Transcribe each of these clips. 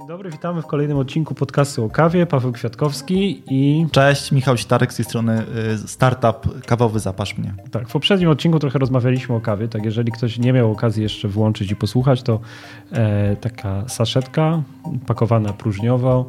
Dzień dobry, witamy w kolejnym odcinku podcastu o kawie. Paweł Kwiatkowski i. Cześć, Michał Sitarek z tej strony y, startup Kawowy Zapasz Mnie. Tak, w poprzednim odcinku trochę rozmawialiśmy o kawie, tak jeżeli ktoś nie miał okazji jeszcze włączyć i posłuchać, to e, taka saszetka pakowana próżniowo,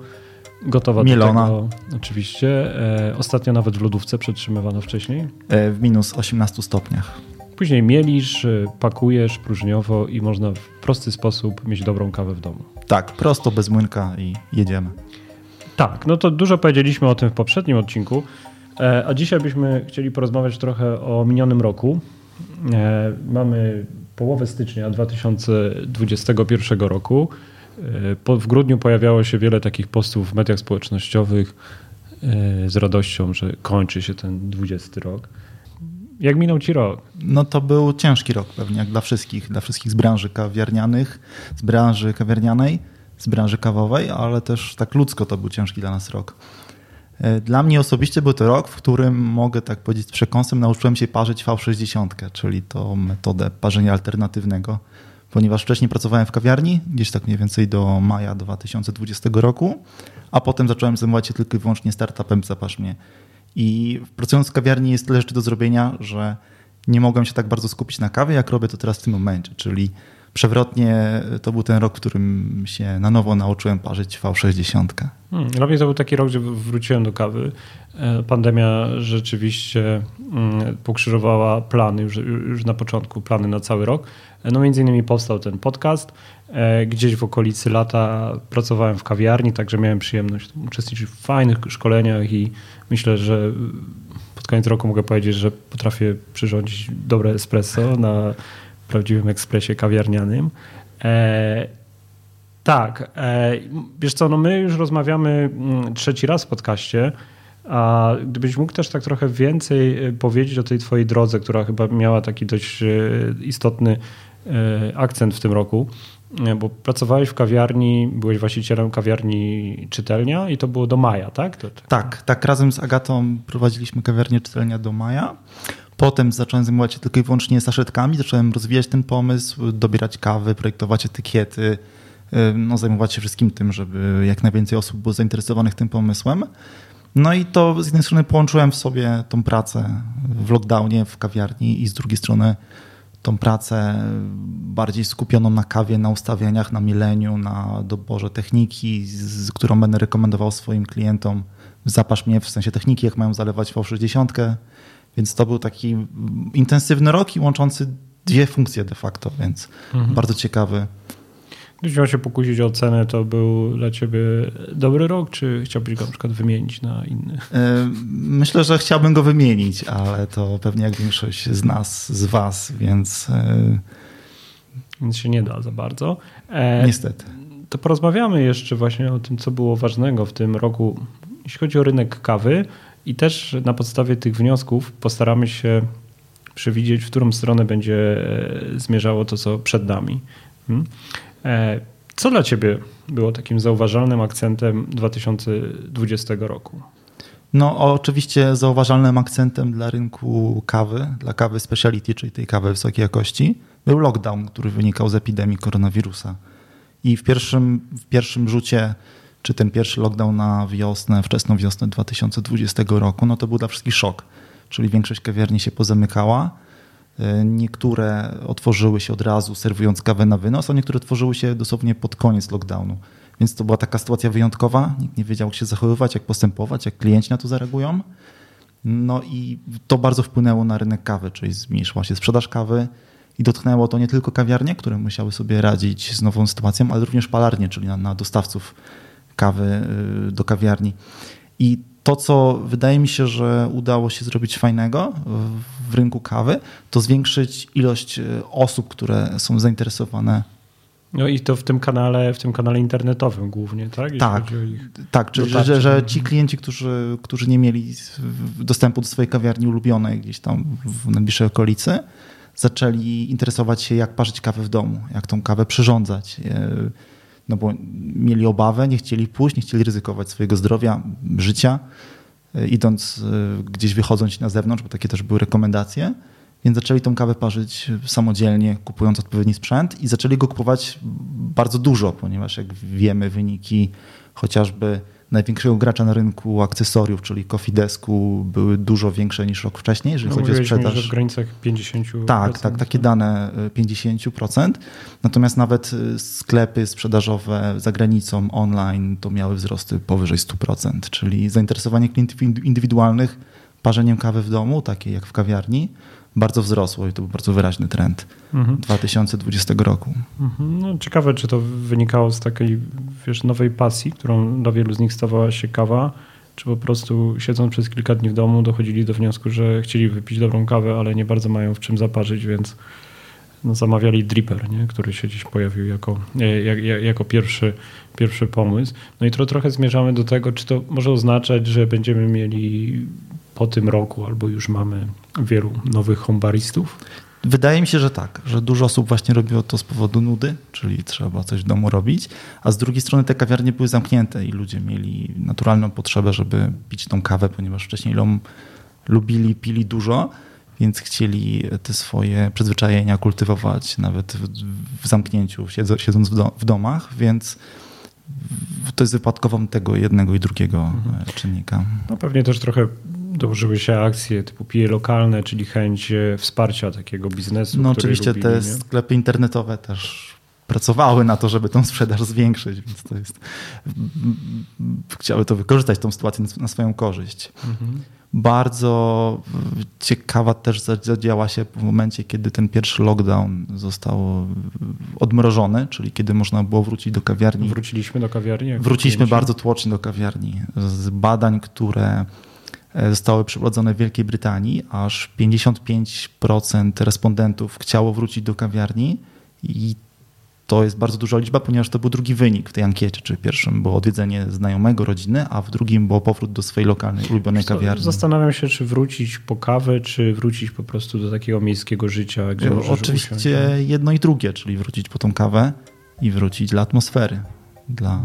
gotowa Mielona. do tego oczywiście. E, ostatnio nawet w lodówce przetrzymywano wcześniej. Y, W minus 18 stopniach. Później mielisz, e, pakujesz próżniowo i można w prosty sposób mieć dobrą kawę w domu. Tak, prosto bez młynka i jedziemy. Tak, no to dużo powiedzieliśmy o tym w poprzednim odcinku, e, a dzisiaj byśmy chcieli porozmawiać trochę o minionym roku. E, Mamy połowę stycznia 2021 roku. E, W grudniu pojawiało się wiele takich postów w mediach społecznościowych z radością, że kończy się ten 20 rok. Jak minął ci rok? No to był ciężki rok pewnie, jak dla wszystkich, dla wszystkich z branży kawiarnianych, z branży kawiarnianej, z branży kawowej, ale też tak ludzko to był ciężki dla nas rok. Y, Dla mnie osobiście był to rok, w którym mogę tak powiedzieć z przekąsem nauczyłem się parzyć V60, czyli tą metodę parzenia alternatywnego, ponieważ wcześniej pracowałem w kawiarni, gdzieś tak mniej więcej do maja 2020 roku, a potem zacząłem zajmować się tylko i wyłącznie startupem Zapasz mnie. I pracując w kawiarni jest tyle rzeczy do zrobienia, że nie mogłem się tak bardzo skupić na kawie, jak robię to teraz w tym momencie. Czyli przewrotnie to był ten rok, w którym się na nowo nauczyłem parzyć V60. Hmm, Dla mnie to był taki rok, gdzie wróciłem do kawy. E, Pandemia rzeczywiście mm, pokrzyżowała plany już, już na początku, plany na cały rok. No między innymi powstał ten podcast. E, Gdzieś w okolicy lata pracowałem w kawiarni, także miałem przyjemność uczestniczyć w fajnych szkoleniach i myślę, że pod koniec roku mogę powiedzieć, że potrafię przyrządzić dobre espresso na prawdziwym ekspresie kawiarnianym. E, tak. E, wiesz co, no my już rozmawiamy mm, trzeci raz w podcaście, a gdybyś mógł też tak trochę więcej powiedzieć o tej twojej drodze, która chyba miała taki dość istotny akcent w tym roku, e, bo pracowałeś w kawiarni, byłeś właścicielem kawiarni Czytelnia i to było do maja, tak? To, to, Tak, tak, razem z Agatą prowadziliśmy kawiarnię czytelnia do maja. Potem zacząłem zajmować się tylko i wyłącznie saszetkami, zacząłem rozwijać ten pomysł, dobierać kawy, projektować etykiety, y, no, zajmować się wszystkim tym, żeby jak najwięcej osób było zainteresowanych tym pomysłem. No i to z jednej strony połączyłem w sobie tą pracę w lockdownie w kawiarni i z drugiej strony tą pracę bardziej skupioną na kawie, na ustawieniach, na mileniu, na doborze techniki, z którą będę rekomendował swoim klientom. Zapasz mnie w sensie techniki, jak mają zalewać V60. Więc to był taki intensywny rok i łączący dwie funkcje de facto, więc bardzo ciekawy. Gdybyś miał się pokusić o cenę, to był dla ciebie dobry rok, czy chciałbyś go na przykład wymienić na inny? E, Myślę, że chciałbym go wymienić, ale to pewnie jak większość z nas, z was, więc e, Więc się nie da za bardzo. E, niestety. To porozmawiamy jeszcze właśnie o tym, co było ważnego w tym roku, jeśli chodzi o rynek kawy i też na podstawie tych wniosków postaramy się przewidzieć, w którą stronę będzie zmierzało to, co przed nami. Hmm? E, Co dla ciebie było takim zauważalnym akcentem 2020 roku? No, oczywiście zauważalnym akcentem dla rynku kawy, dla kawy speciality, czyli tej kawy wysokiej jakości, był lockdown, który wynikał z epidemii koronawirusa. I w pierwszym, w pierwszym rzucie, czy ten pierwszy lockdown na wiosnę, wczesną wiosnę 2020 roku, no to był dla wszystkich szok. Czyli większość kawiarni się pozamykała. Y, Niektóre otworzyły się od razu, serwując kawę na wynos, a niektóre otworzyły się dosłownie pod koniec lockdownu. Więc to była taka sytuacja wyjątkowa. Nikt nie wiedział, jak się zachowywać, jak postępować, jak klienci na to zareagują. No i to bardzo wpłynęło na rynek kawy, czyli zmniejszyła się sprzedaż kawy i dotknęło to nie tylko kawiarnie, które musiały sobie radzić z nową sytuacją, ale również palarnie, czyli na, na dostawców kawy y, do kawiarni. I to, co wydaje mi się, że udało się zrobić fajnego w- rynku kawy, to zwiększyć ilość y, osób, które są zainteresowane No i to w tym kanale, w tym kanale internetowym głównie, tak? Jeśli Tak. Tak, że, dotarcie. że, że ci klienci, którzy, którzy nie mieli dostępu do swojej kawiarni ulubionej gdzieś tam w najbliższej okolicy, zaczęli interesować się, jak parzyć kawę w domu, jak tą kawę przyrządzać. No bo mieli obawę, nie chcieli pójść, nie chcieli ryzykować swojego zdrowia, życia, e, idąc e, gdzieś wychodząc na zewnątrz, bo takie też były rekomendacje. Więc zaczęli tą kawę parzyć samodzielnie, kupując odpowiedni sprzęt i zaczęli go kupować bardzo dużo, ponieważ jak wiemy wyniki chociażby największego gracza na rynku akcesoriów, czyli Coffee Desku, były dużo większe niż rok wcześniej, jeżeli no, chodzi o sprzedaż. Że w granicach 50%. Tak, tak, takie dane 50%. Natomiast nawet sklepy sprzedażowe za granicą online to miały wzrosty powyżej 100%, czyli zainteresowanie klientów indywidualnych parzeniem kawy w domu, takie jak w kawiarni, bardzo wzrosło i to był bardzo wyraźny trend mhm. 2020 roku. Mhm. No, ciekawe, czy to wynikało z takiej wiesz, nowej pasji, którą dla wielu z nich stawała się kawa, czy po prostu siedząc przez kilka dni w domu dochodzili do wniosku, że chcieli wypić dobrą kawę, ale nie bardzo mają w czym zaparzyć, więc no, zamawiali dripper, nie? który się dziś pojawił jako, e, jak, jako pierwszy, pierwszy pomysł. No i to trochę zmierzamy do tego, czy to może oznaczać, że będziemy mieli po tym roku albo już mamy wielu nowych homebaristów? Wydaje mi się, że tak, że dużo osób właśnie robiło to z powodu nudy, czyli trzeba coś w domu robić, a z drugiej strony te kawiarnie były zamknięte i ludzie mieli naturalną potrzebę, żeby pić tą kawę, ponieważ wcześniej ją lubili, pili dużo, więc chcieli te swoje przyzwyczajenia kultywować nawet w, zamknięciu, siedząc w, do, w domach, więc to jest wypadkową tego jednego i drugiego mhm. czynnika. No pewnie też trochę dołożyły się akcje typu pije lokalne, czyli chęć wsparcia takiego biznesu. No oczywiście lubili, te nie? sklepy internetowe też pracowały na to, żeby tą sprzedaż zwiększyć, więc to jest. Chciały to wykorzystać, tą sytuację na swoją korzyść. Mhm. Bardzo ciekawa też zadziała się w momencie, kiedy ten pierwszy lockdown został odmrożony, czyli kiedy można było wrócić do kawiarni. Wróciliśmy do kawiarni? Wróciliśmy bardzo tłocznie do kawiarni. Z badań, które zostały przeprowadzone w Wielkiej Brytanii, aż 55% respondentów chciało wrócić do kawiarni i to jest bardzo duża liczba, ponieważ to był drugi wynik w tej ankiecie, czyli pierwszym było odwiedzenie znajomego, rodziny, a w drugim było powrót do swojej lokalnej, ulubionej kawiarni. Zastanawiam się, czy wrócić po kawę, czy wrócić po prostu do takiego miejskiego życia, gdzie no, Oczywiście usiąść. jedno i drugie, czyli wrócić po tą kawę i wrócić dla atmosfery, dla,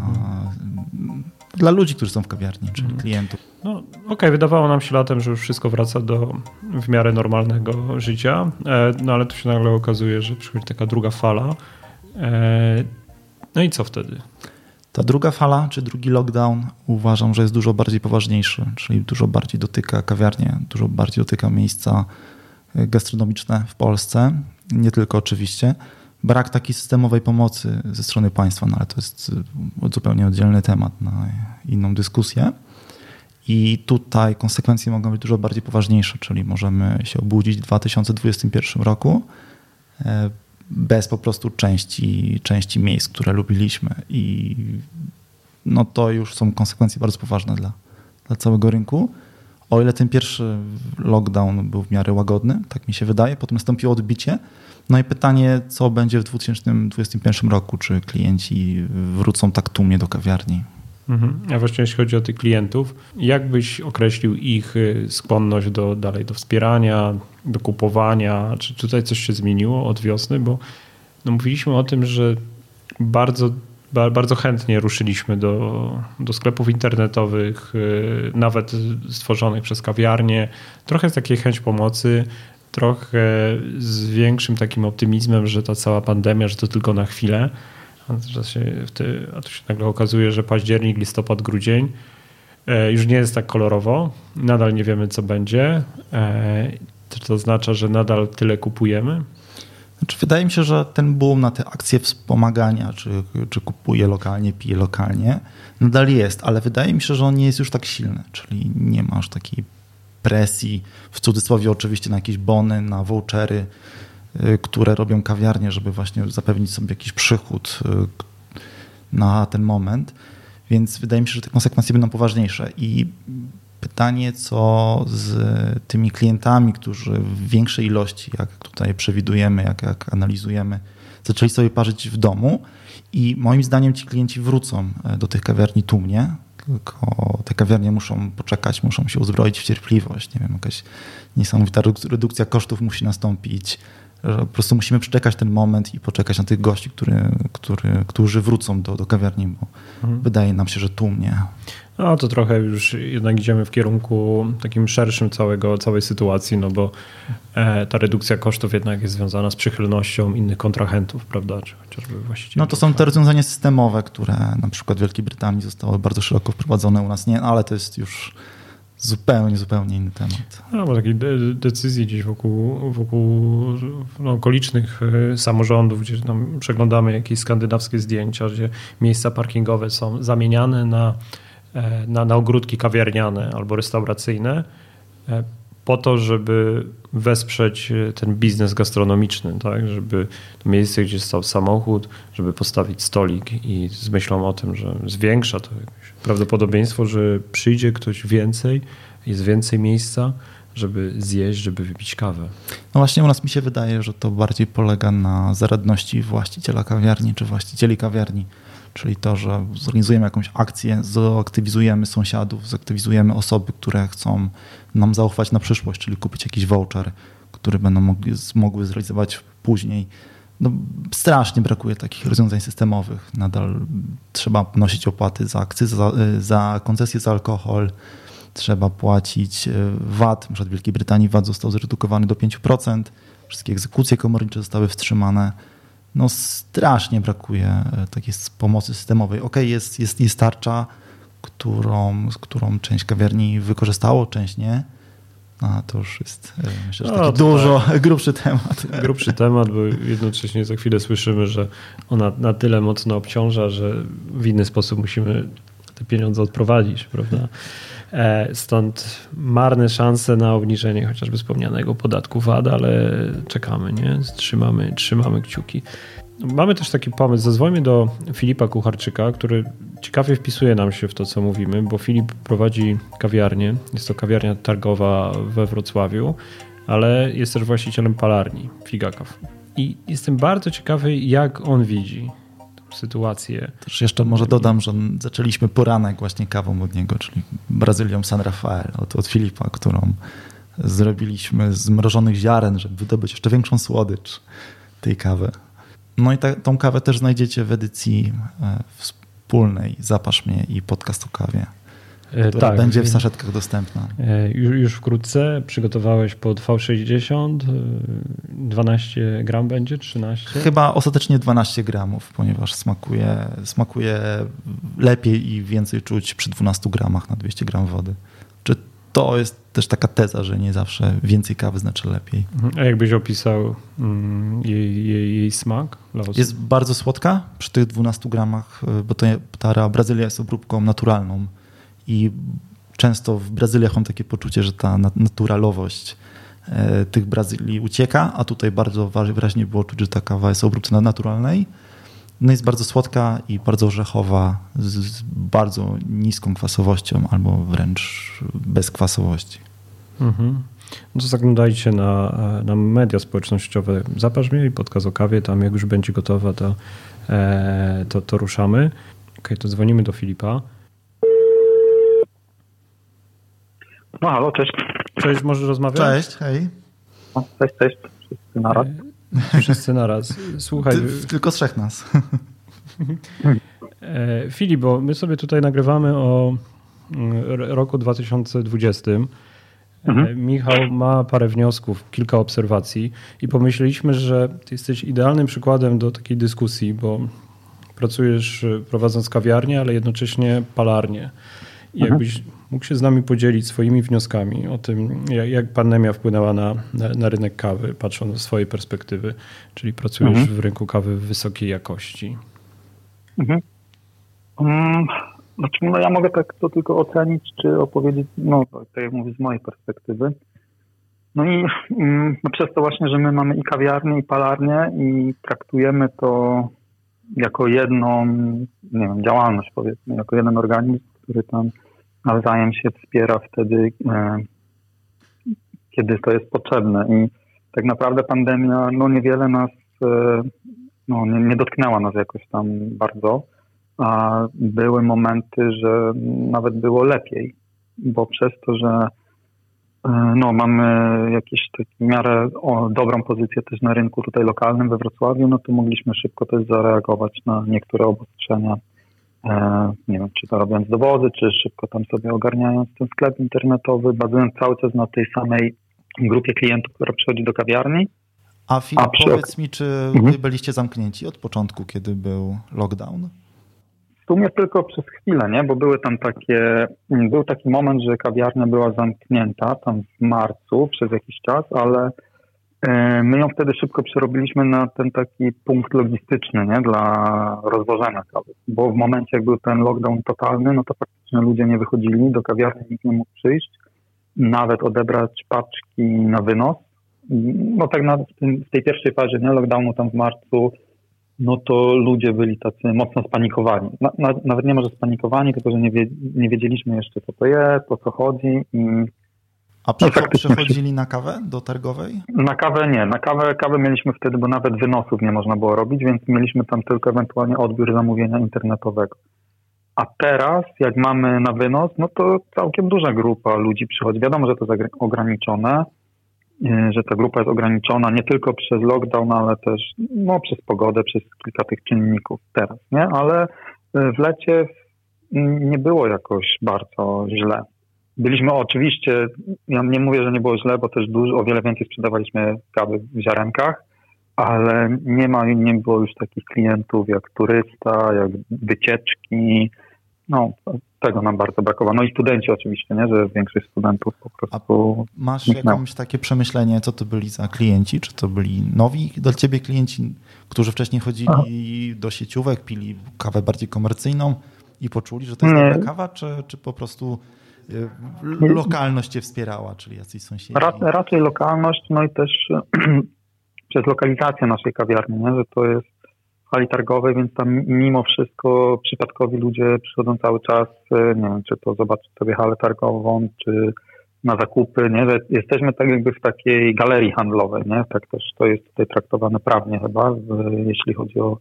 dla ludzi, którzy są w kawiarni, czyli mhm. klientów. No, Okej, okay, wydawało nam się latem, że już wszystko wraca do w miarę normalnego życia, e, no ale tu się nagle okazuje, że przychodzi taka druga fala. E, no i co wtedy? Ta druga fala, czy drugi lockdown, uważam, że jest dużo bardziej poważniejszy, czyli dużo bardziej dotyka kawiarnie, dużo bardziej dotyka miejsca e, gastronomiczne w Polsce, nie tylko oczywiście. Brak takiej systemowej pomocy ze strony państwa, no ale to jest zupełnie oddzielny temat na inną dyskusję. I tutaj konsekwencje mogą być dużo bardziej poważniejsze, czyli możemy się obudzić w 2021 roku e, bez po prostu części, części miejsc, które lubiliśmy. I no to już są konsekwencje bardzo poważne dla, dla całego rynku. O ile ten pierwszy lockdown był w miarę łagodny, tak mi się wydaje, potem nastąpiło odbicie. No i pytanie, co będzie w 2021 roku? Czy klienci wrócą tak tłumnie do kawiarni? Mhm. A właśnie jeśli chodzi o tych klientów, jak byś określił ich y, skłonność do dalej do wspierania, do kupowania? Czy tutaj coś się zmieniło od wiosny? Bo no mówiliśmy o tym, że bardzo, bardzo chętnie ruszyliśmy do, do sklepów internetowych, y, nawet stworzonych przez kawiarnie. Trochę jest takiej chęć pomocy, trochę z większym takim optymizmem, że ta cała pandemia, że to tylko na chwilę. A, tu się nagle okazuje, że październik, listopad, grudzień e, już nie jest tak kolorowo. Nadal nie wiemy, co będzie. E, czy to oznacza, że nadal tyle kupujemy? Znaczy, wydaje mi się, że ten boom na te akcje wspomagania, czy, czy kupuje lokalnie, pije lokalnie, nadal jest, ale wydaje mi się, że on nie jest już tak silny, czyli nie masz takiej presji, w cudzysłowie oczywiście na jakieś bony, na vouchery, Y, które robią kawiarnie, żeby właśnie zapewnić sobie jakiś przychód y, na ten moment. Więc wydaje mi się, że te konsekwencje będą poważniejsze. I pytanie, co z tymi klientami, którzy w większej ilości, jak tutaj przewidujemy, jak, jak analizujemy, zaczęli sobie parzyć w domu. I moim zdaniem ci klienci wrócą e, do tych kawiarni tłumnie, tylko te kawiarnie muszą poczekać, muszą się uzbroić w cierpliwość. Nie wiem, jakaś niesamowita redukcja kosztów musi nastąpić, że po prostu musimy przeczekać ten moment i poczekać na tych gości, który, który, którzy wrócą do, do kawiarni, bo mhm. wydaje nam się, że tłumnie. No to trochę już jednak idziemy w kierunku takim szerszym całego, całej sytuacji, no bo e, ta redukcja kosztów jednak jest związana z przychylnością innych kontrahentów, prawda? Czy chociażby właścicieli. No to są te rozwiązania systemowe, które na przykład w Wielkiej Brytanii zostały bardzo szeroko wprowadzone, u nas nie, ale to jest już zupełnie, zupełnie inny temat. No, bo takiej de decyzji gdzieś wokół, wokół no, okolicznych e, samorządów, gdzie tam przeglądamy jakieś skandynawskie zdjęcia, gdzie miejsca parkingowe są zamieniane na na, na ogródki kawiarniane albo restauracyjne, e, po to, żeby wesprzeć e, ten biznes gastronomiczny, tak? żeby to miejsce, gdzie stał samochód, żeby postawić stolik i z myślą o tym, że zwiększa to prawdopodobieństwo, że przyjdzie ktoś więcej, jest więcej miejsca, żeby zjeść, żeby wypić kawę. No właśnie u nas mi się wydaje, że to bardziej polega na zaradności właściciela kawiarni czy właścicieli kawiarni czyli to, że zorganizujemy jakąś akcję, zaktywizujemy sąsiadów, zaktywizujemy osoby, które chcą nam zaufać na przyszłość, czyli kupić jakiś voucher, który będą mogli, mogły zrealizować później. No, strasznie brakuje takich rozwiązań systemowych. Nadal trzeba nosić opłaty za akcyzę, za, za koncesję za alkohol, trzeba płacić e, VAT. Na w Wielkiej Brytanii VAT został zredukowany do 5%, wszystkie egzekucje komornicze zostały wstrzymane no strasznie brakuje e, takiej pomocy systemowej. Ok, jest, jest, jest tarcza, którą, z którą część kawiarni wykorzystało, część nie. A to już jest e, myślę, że no, taki dużo tak. grubszy temat. Grubszy temat, bo jednocześnie za chwilę słyszymy, że ona na tyle mocno obciąża, że w inny sposób musimy te pieniądze odprowadzić, prawda? E, stąd marne szanse na obniżenie chociażby wspomnianego podatku VAT, ale czekamy, nie? Trzymamy, trzymamy kciuki. Mamy też taki pomysł. Zadzwońmy do Filipa Kucharczyka, który ciekawie wpisuje nam się w to, co mówimy, bo Filip prowadzi kawiarnię. Jest to kawiarnia targowa we Wrocławiu, ale jest też właścicielem palarni Figakaw. I jestem bardzo ciekawy, jak on widzi sytuację. Też jeszcze może dodam, że zaczęliśmy poranek właśnie kawą od niego, czyli Brazylią San Rafael od, od Filipa, którą zrobiliśmy z mrożonych ziaren, żeby wydobyć jeszcze większą słodycz tej kawy. No i ta, tą kawę też znajdziecie w edycji e, wspólnej Zapasz mnie i podcast o kawie. E, która tak, będzie w saszetkach dostępna. E, już wkrótce przygotowałeś pod V60, 12 gram będzie, 13? Chyba ostatecznie 12 gramów, ponieważ smakuje, smakuje lepiej i więcej czuć przy 12 gramach na 200 gram wody. Czy to jest też taka teza, że nie zawsze więcej kawy znaczy lepiej. Mhm. A jakbyś opisał mm, jej, jej, jej, smak? Jest bardzo słodka przy tych 12 gramach, bo to, ta Brazylia jest obróbką naturalną i często w Brazyliach mam takie poczucie, że ta naturalowość e, tych Brazylii ucieka, a tutaj bardzo wyraźnie było czuć, że ta kawa jest obróbce naturalnej. No jest bardzo słodka i bardzo orzechowa, z bardzo niską kwasowością albo wręcz bez kwasowości. Mhm. No to zaglądajcie na, na media społecznościowe. Zapasz mnie i podcast o kawie. Tam jak już będzie gotowa, to, e, to, to ruszamy. Ok, to dzwonimy do Filipa. No halo, cześć. Cześć, możesz rozmawiać? Cześć, hej. No, cześć, cześć. Wszyscy naraz. E, wszyscy naraz. Słuchaj. Ty, tylko trzech nas. E, Filip, bo my sobie tutaj nagrywamy o roku 2020. E, mhm. Michał ma parę wniosków, kilka obserwacji i pomyśleliśmy, że ty jesteś idealnym przykładem do takiej dyskusji, bo pracujesz prowadząc kawiarnię, ale jednocześnie palarnię. I mhm. Mógł się z nami podzielić swoimi wnioskami o tym, jak pandemia wpłynęła na, na, na rynek kawy, patrząc z swojej perspektywy, czyli pracujesz mhm. w rynku kawy wysokiej jakości. Mhm. Um, znaczy, no ja mogę tak to tylko ocenić, czy opowiedzieć, no tak jak mówię, z mojej perspektywy. No i um, no przez to właśnie, że my mamy i kawiarnię, i palarnię i traktujemy to jako jedną, nie wiem, działalność powiedzmy, jako jeden organizm, który tam nawzajem się wspiera wtedy, e, kiedy to jest potrzebne. I tak naprawdę pandemia no niewiele nas, e, no, nie, nie dotknęła nas jakoś tam bardzo, a były momenty, że nawet było lepiej, bo przez to, że e, no, mamy jakieś takie w miarę o, dobrą pozycję też na rynku tutaj lokalnym we Wrocławiu, no to mogliśmy szybko też zareagować na niektóre obostrzenia nie wiem, czy to robiąc dowozy, czy szybko tam sobie ogarniając ten sklep internetowy, bazując cały czas na tej samej grupie klientów, która przychodzi do kawiarni. A Filip, A przy... powiedz mi, czy mhm. wy byliście zamknięci od początku, kiedy był lockdown? W sumie tylko przez chwilę, nie? Bo były tam takie, był taki moment, że kawiarnia była zamknięta tam w marcu przez jakiś czas, ale e, my ją wtedy szybko przerobiliśmy na ten taki punkt logistyczny, nie? Dla rozwożenia kawy. Bo w momencie, jak był ten lockdown totalny, no to faktycznie ludzie nie wychodzili, do kawiarni nikt nie mógł przyjść, nawet odebrać paczki na wynos. No tak na, w tej pierwszej fazie, nie? Lockdownu tam w marcu no to ludzie byli tacy mocno spanikowani. Na, na, nawet nie może spanikowani, tylko że nie, wie, nie wiedzieliśmy jeszcze, co to jest, o co chodzi. I, A no, przechodzili na kawę do targowej? Na kawę nie. Na kawę, kawę mieliśmy wtedy, bo nawet wynosów nie można było robić, więc mieliśmy tam tylko ewentualnie odbiór zamówienia internetowego. A teraz, jak mamy na wynos, no to całkiem duża grupa ludzi przychodzi. Wiadomo, że to jest ograniczone, E, że ta grupa jest ograniczona nie tylko przez lockdown, ale też no, przez pogodę, przez kilka tych czynników teraz, nie? Ale e, w lecie nie było jakoś bardzo źle. Byliśmy oczywiście, ja nie mówię, że nie było źle, bo też dużo, o wiele więcej sprzedawaliśmy kawy w ziarenkach, ale nie ma, nie było już takich klientów jak turysta, jak wycieczki, no, tego nam bardzo brakowało. No i studenci oczywiście, nie? że większość studentów po prostu... A masz jakieś takie przemyślenie, co to byli za klienci? Czy to byli nowi do ciebie klienci, którzy wcześniej chodzili Aha. do sieciówek, pili kawę bardziej komercyjną i poczuli, że to jest dobra kawa, czy, czy po prostu lokalność cię wspierała, czyli jacyś sąsiedzi? raczej lokalność, no i też przez lokalizację naszej kawiarni, nie? że to jest hali targowej, więc tam mimo wszystko przypadkowi ludzie przychodzą cały czas, e, nie wiem, czy to zobaczyć sobie halę targową, czy na zakupy, nie? Że jesteśmy tak jakby w takiej galerii handlowej, nie? Tak też to jest tutaj traktowane prawnie chyba, jeśli chodzi o,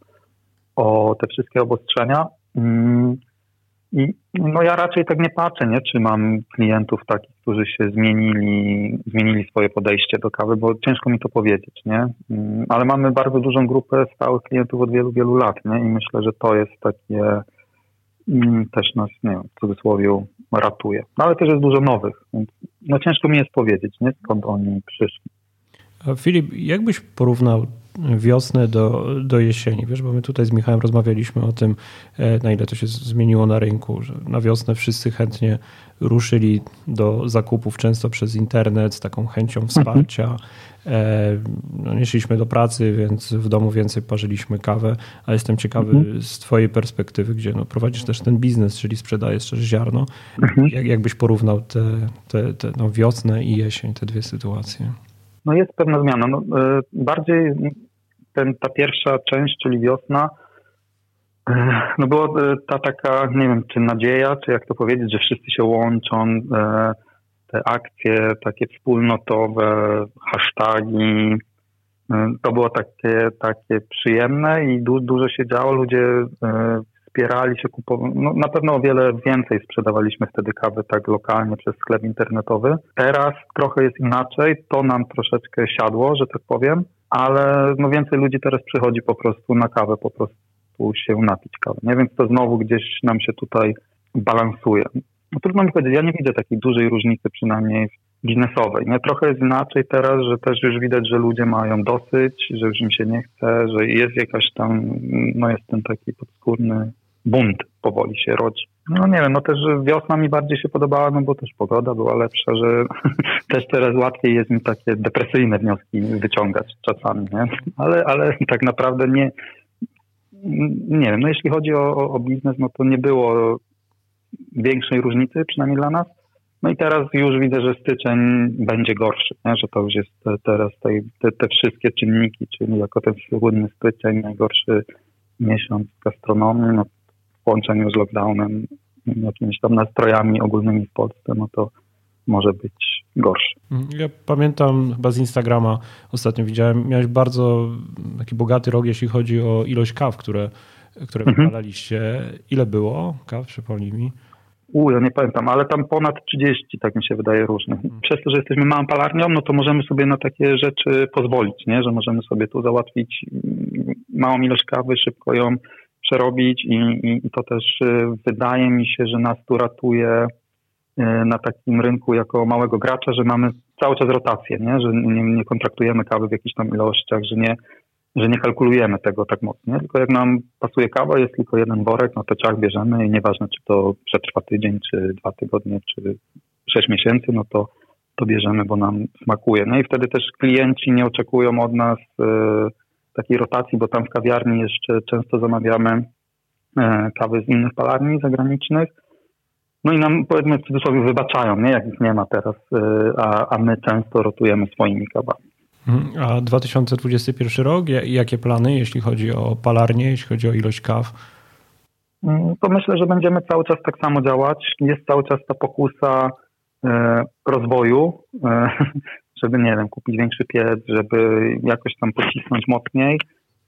o te wszystkie obostrzenia. I no ja raczej tak nie patrzę, nie? czy mam klientów takich, którzy się zmienili, zmienili swoje podejście do kawy, bo ciężko mi to powiedzieć, nie? Mm, ale mamy bardzo dużą grupę stałych klientów od wielu, wielu lat, nie? I myślę, że to jest takie mm, też nas, nie wiem, w cudzysłowie ratuje. No ale też jest dużo nowych, więc no ciężko mi jest powiedzieć, nie? Skąd oni przyszli. Filip, jakbyś porównał wiosnę do, do jesieni, wiesz, bo my tutaj z Michałem rozmawialiśmy o tym, e, na ile to się zmieniło na rynku, że na wiosnę wszyscy chętnie ruszyli do zakupów, często przez internet, z taką chęcią mhm. wsparcia. Mhm. No, nie szliśmy do pracy, więc w domu więcej parzyliśmy kawę, a jestem ciekawy mhm. z twojej perspektywy, gdzie no, prowadzisz też ten biznes, czyli sprzedajesz też ziarno. Mhm. Jak, jakbyś porównał te, te, te no, wiosnę i jesień, te dwie sytuacje? No jest pewna zmiana. No, e, bardziej ten, ta pierwsza część, czyli wiosna, e, no było e, ta taka, nie wiem, czy nadzieja, czy jak to powiedzieć, że wszyscy się łączą, te akcje takie wspólnotowe, hasztagi, to było takie, takie przyjemne i du, dużo się działo, ludzie wspierali się, kupowali, no, na pewno o wiele więcej sprzedawaliśmy wtedy kawy tak lokalnie przez sklep internetowy. Teraz trochę jest inaczej, to nam troszeczkę siadło, że tak powiem, ale no więcej ludzi teraz przychodzi po prostu na kawę, po prostu się napić kawy, nie? Więc to znowu gdzieś nam się tutaj balansuje. No, trudno mi powiedzieć, ja nie widzę takiej dużej różnicy przynajmniej biznesowej. Nie? Trochę jest inaczej teraz, że też już widać, że ludzie mają dosyć, że już im się nie chce, że jest jakaś tam, no jest ten taki podskórny bunt powoli się rodzi. No nie wiem, no też wiosna mi bardziej się podobała, no bo też pogoda była lepsza, że też teraz łatwiej jest mi takie depresyjne wnioski wyciągać czasami, nie? Ale, ale tak naprawdę nie, nie wiem, no jeśli chodzi o, o biznes, no to nie było większej różnicy, przynajmniej dla nas. No i teraz już widzę, że styczeń będzie gorszy, nie? że to już jest teraz te, te wszystkie czynniki, czyli jako ten słynny styczeń, najgorszy miesiąc gastronomii, no połączeniu z lockdownem, jakimiś tam nastrojami ogólnymi w Polsce, no to może być gorszy. Ja pamiętam chyba z Instagrama ostatnio widziałem, miałeś bardzo taki bogaty rok, jeśli chodzi o ilość kaw, które, które mhm. wypalaliście. Ile było kaw, przypomnij mi? U, ja nie pamiętam, ale tam ponad 30, tak mi się wydaje, różnych. Mhm. Przez to, że jesteśmy małą palarnią, no to możemy sobie na takie rzeczy pozwolić, nie? że możemy sobie tu załatwić małą ilość kawy, szybko ją przerobić i, i, i to też wydaje mi się, że nas tu ratuje na takim rynku jako małego gracza, że mamy cały czas rotację, nie? że nie, nie kontraktujemy kawy w jakichś tam ilościach, że nie, że nie kalkulujemy tego tak mocno, tylko jak nam pasuje kawa, jest tylko jeden worek, no to ciach bierzemy i nieważne, czy to przetrwa tydzień, czy dwa tygodnie, czy sześć miesięcy, no to, to bierzemy, bo nam smakuje. No i wtedy też klienci nie oczekują od nas y, takiej rotacji, bo tam w kawiarni jeszcze często zamawiamy y, kawy z innych palarni zagranicznych, no i nam, powiedzmy w cudzysłowie, wybaczają, nie? jak ich nie ma teraz, y, a, a my często rotujemy swoimi kawami. Mhm. A 2021 rok, jakie plany, jeśli chodzi o palarnię, jeśli chodzi o ilość kaw? Mm, to myślę, że będziemy cały czas tak samo działać. Jest cały czas ta pokusa e, rozwoju, e, żeby, nie wiem, kupić większy piec, żeby jakoś tam pocisnąć mocniej,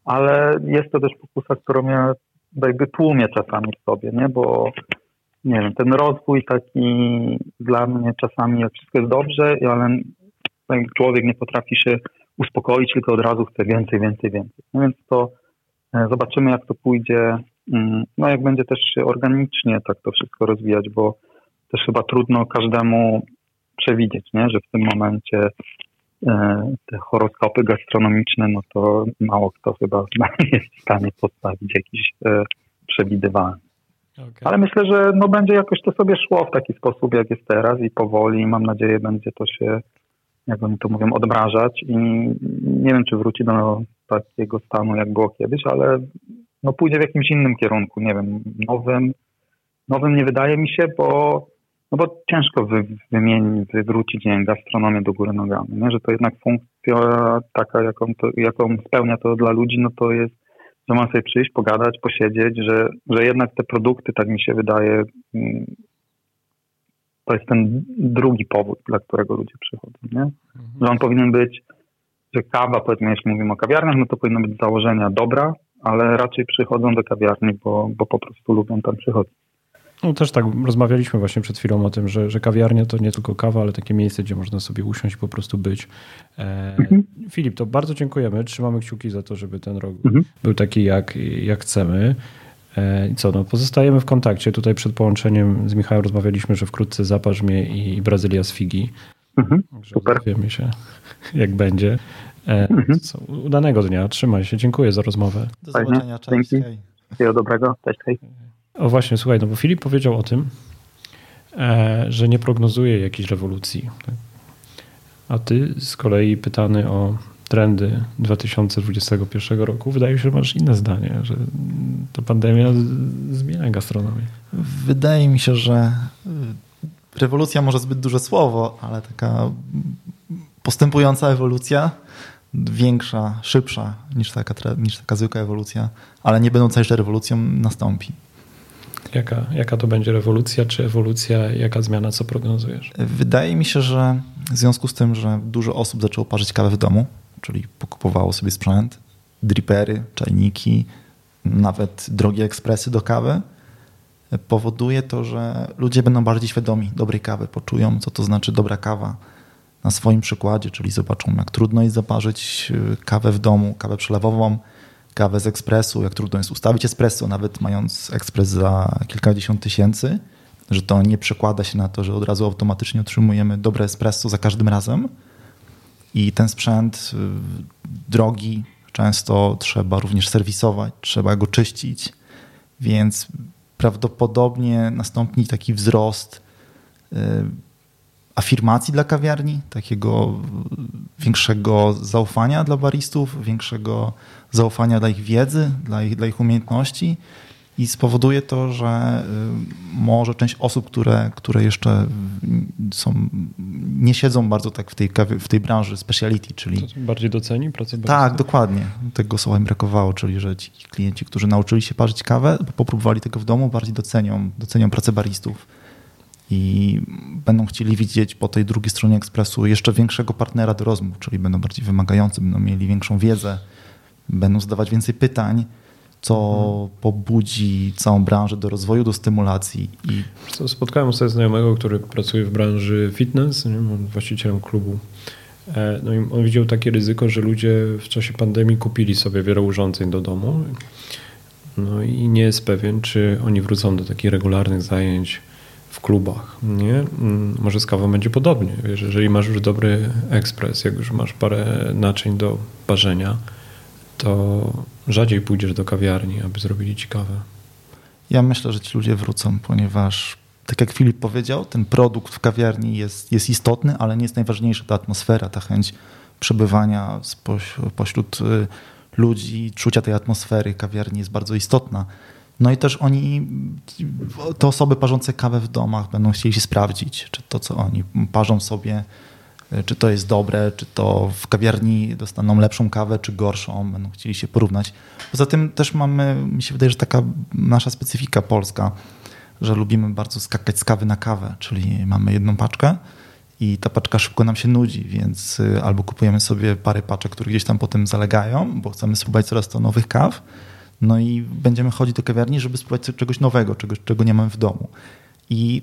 ale jest to też pokusa, którą ja jakby tłumię czasami w sobie, nie? bo nie wiem, ten rozwój taki dla mnie czasami, jak wszystko jest dobrze, ale człowiek nie potrafi się uspokoić, tylko od razu chce więcej, więcej, więcej. No więc to e, zobaczymy, jak to pójdzie. Mm, no jak będzie też organicznie tak to wszystko rozwijać, bo też chyba trudno każdemu przewidzieć, nie? że w tym momencie e, te horoskopy gastronomiczne, no to mało kto chyba jest w stanie postawić jakiś e, przewidywalny. Okay. Ale myślę, że no będzie jakoś to sobie szło w taki sposób, jak jest teraz i powoli. Mam nadzieję, będzie to się jak oni to mówią, odmrażać i nie wiem, czy wróci do takiego stanu, jak było kiedyś, ale no pójdzie w jakimś innym kierunku, nie wiem, nowym. Nowym nie wydaje mi się, bo, no bo ciężko wy, wymienić, wywrócić nie wiem, gastronomię do góry nogami, nie? że to jednak funkcja taka, jaką, to, jaką spełnia to dla ludzi, no to jest, że ma sobie przyjść, pogadać, posiedzieć, że, że jednak te produkty, tak mi się wydaje, mm, to jest ten drugi powód, dla którego ludzie przychodzą, nie? Mhm. Że on powinien być, że kawa, powiedzmy, jeśli mówimy o kawiarniach, no to powinno być z założenia dobra, ale raczej przychodzą do kawiarni, bo, bo po prostu lubią tam przychodzić. No też tak, rozmawialiśmy właśnie przed chwilą o tym, że, że kawiarnia to nie tylko kawa, ale takie miejsce, gdzie można sobie usiąść i po prostu być. E, mhm. Filip, to bardzo dziękujemy. Trzymamy kciuki za to, żeby ten rok mhm. był taki, jak, jak chcemy. E, I co, no, pozostajemy w kontakcie. Tutaj przed połączeniem z Michałem rozmawialiśmy, że wkrótce zaparz mnie i Brazylia z Figi. Mhm, super. Wiemy się, jak będzie. E, mhm. Co, udanego dnia, trzymaj się, dziękuję za rozmowę. Do zobaczenia, cześć. Dzięki. Wszystkiego dobrego, cześć, hej. O właśnie, słuchaj, no bo Filip powiedział o tym, e, że nie prognozuje jakiejś rewolucji. A ty z kolei pytany o trendy 2021 roku, wydaje się, że masz inne zdanie, że ta pandemia zmienia gastronomię. Wydaje mi się, że rewolucja może zbyt duże słowo, ale taka postępująca ewolucja, większa, szybsza niż taka, niż taka zwykła ewolucja, ale nie będąca jeszcze rewolucją, nastąpi. Jaka, jaka to będzie rewolucja, czy ewolucja, jaka zmiana, co prognozujesz? Wydaje mi się, że w związku z tym, że dużo osób zaczęło parzyć kawę w domu, czyli pokupowało sobie sprzęt, dripery, czajniki, nawet drogie ekspresy do kawy, powoduje to, że ludzie będą bardziej świadomi dobrej kawy, poczują, co to znaczy dobra kawa na swoim przykładzie, czyli zobaczą, jak trudno jest zaparzyć y, kawę w domu, kawę przelewową, kawę z ekspresu, jak trudno jest ustawić espresso, nawet mając ekspres za kilkadziesiąt tysięcy, że to nie przekłada się na to, że od razu automatycznie otrzymujemy dobre espresso za każdym razem, i ten sprzęt y, drogi często trzeba również serwisować, trzeba go czyścić, więc prawdopodobnie nastąpi taki wzrost y, afirmacji dla kawiarni, takiego większego zaufania dla baristów, większego zaufania dla ich wiedzy, dla ich, dla ich umiejętności i spowoduje to, że y, może część osób, które, które jeszcze są, nie siedzą bardzo tak w tej, w tej branży speciality, czyli... bardziej doceni pracę Tak, dokładnie. Tego słowa mi brakowało, czyli że ci klienci, którzy nauczyli się parzyć kawę, popróbowali tego w domu, bardziej docenią, docenią pracę baristów i będą chcieli widzieć po tej drugiej stronie ekspresu jeszcze większego partnera do rozmów, czyli będą bardziej wymagający, będą mieli większą wiedzę, będą zadawać więcej pytań, co mhm. pobudzi całą branżę do rozwoju, do stymulacji. I... Spotkałem sobie znajomego, który pracuje w branży fitness, nie? właścicielem klubu. E, no i on widział takie ryzyko, że ludzie w czasie pandemii kupili sobie wiele urządzeń do domu. No i nie jest pewien, czy oni wrócą do takich regularnych zajęć w klubach, nie? Mm, może z kawą będzie podobnie. Wiesz, jeżeli masz już dobry ekspres, jak już masz parę naczyń do parzenia, to rzadziej pójdziesz do kawiarni, aby zrobili ci kawę. Ja myślę, że ci ludzie wrócą, ponieważ tak jak Filip powiedział, ten produkt w kawiarni jest, jest istotny, ale nie jest najważniejsza ta atmosfera, ta chęć przebywania pośród y, ludzi, czucia tej atmosfery kawiarni jest bardzo istotna. No i też oni, te osoby parzące kawę w domach będą chcieli się sprawdzić, czy to, co oni parzą sobie, czy to jest dobre, czy to w kawiarni dostaną lepszą kawę, czy gorszą, będą chcieli się porównać. Poza tym też mamy, mi się wydaje, że taka nasza specyfika polska, że lubimy bardzo skakać z kawy na kawę, czyli mamy jedną paczkę i ta paczka szybko nam się nudzi, więc y, albo kupujemy sobie parę paczek, które gdzieś tam potem zalegają, bo chcemy spróbować coraz to nowych kaw, no i będziemy chodzić do kawiarni, żeby spróbować czegoś nowego, czegoś, czego nie mamy w domu. I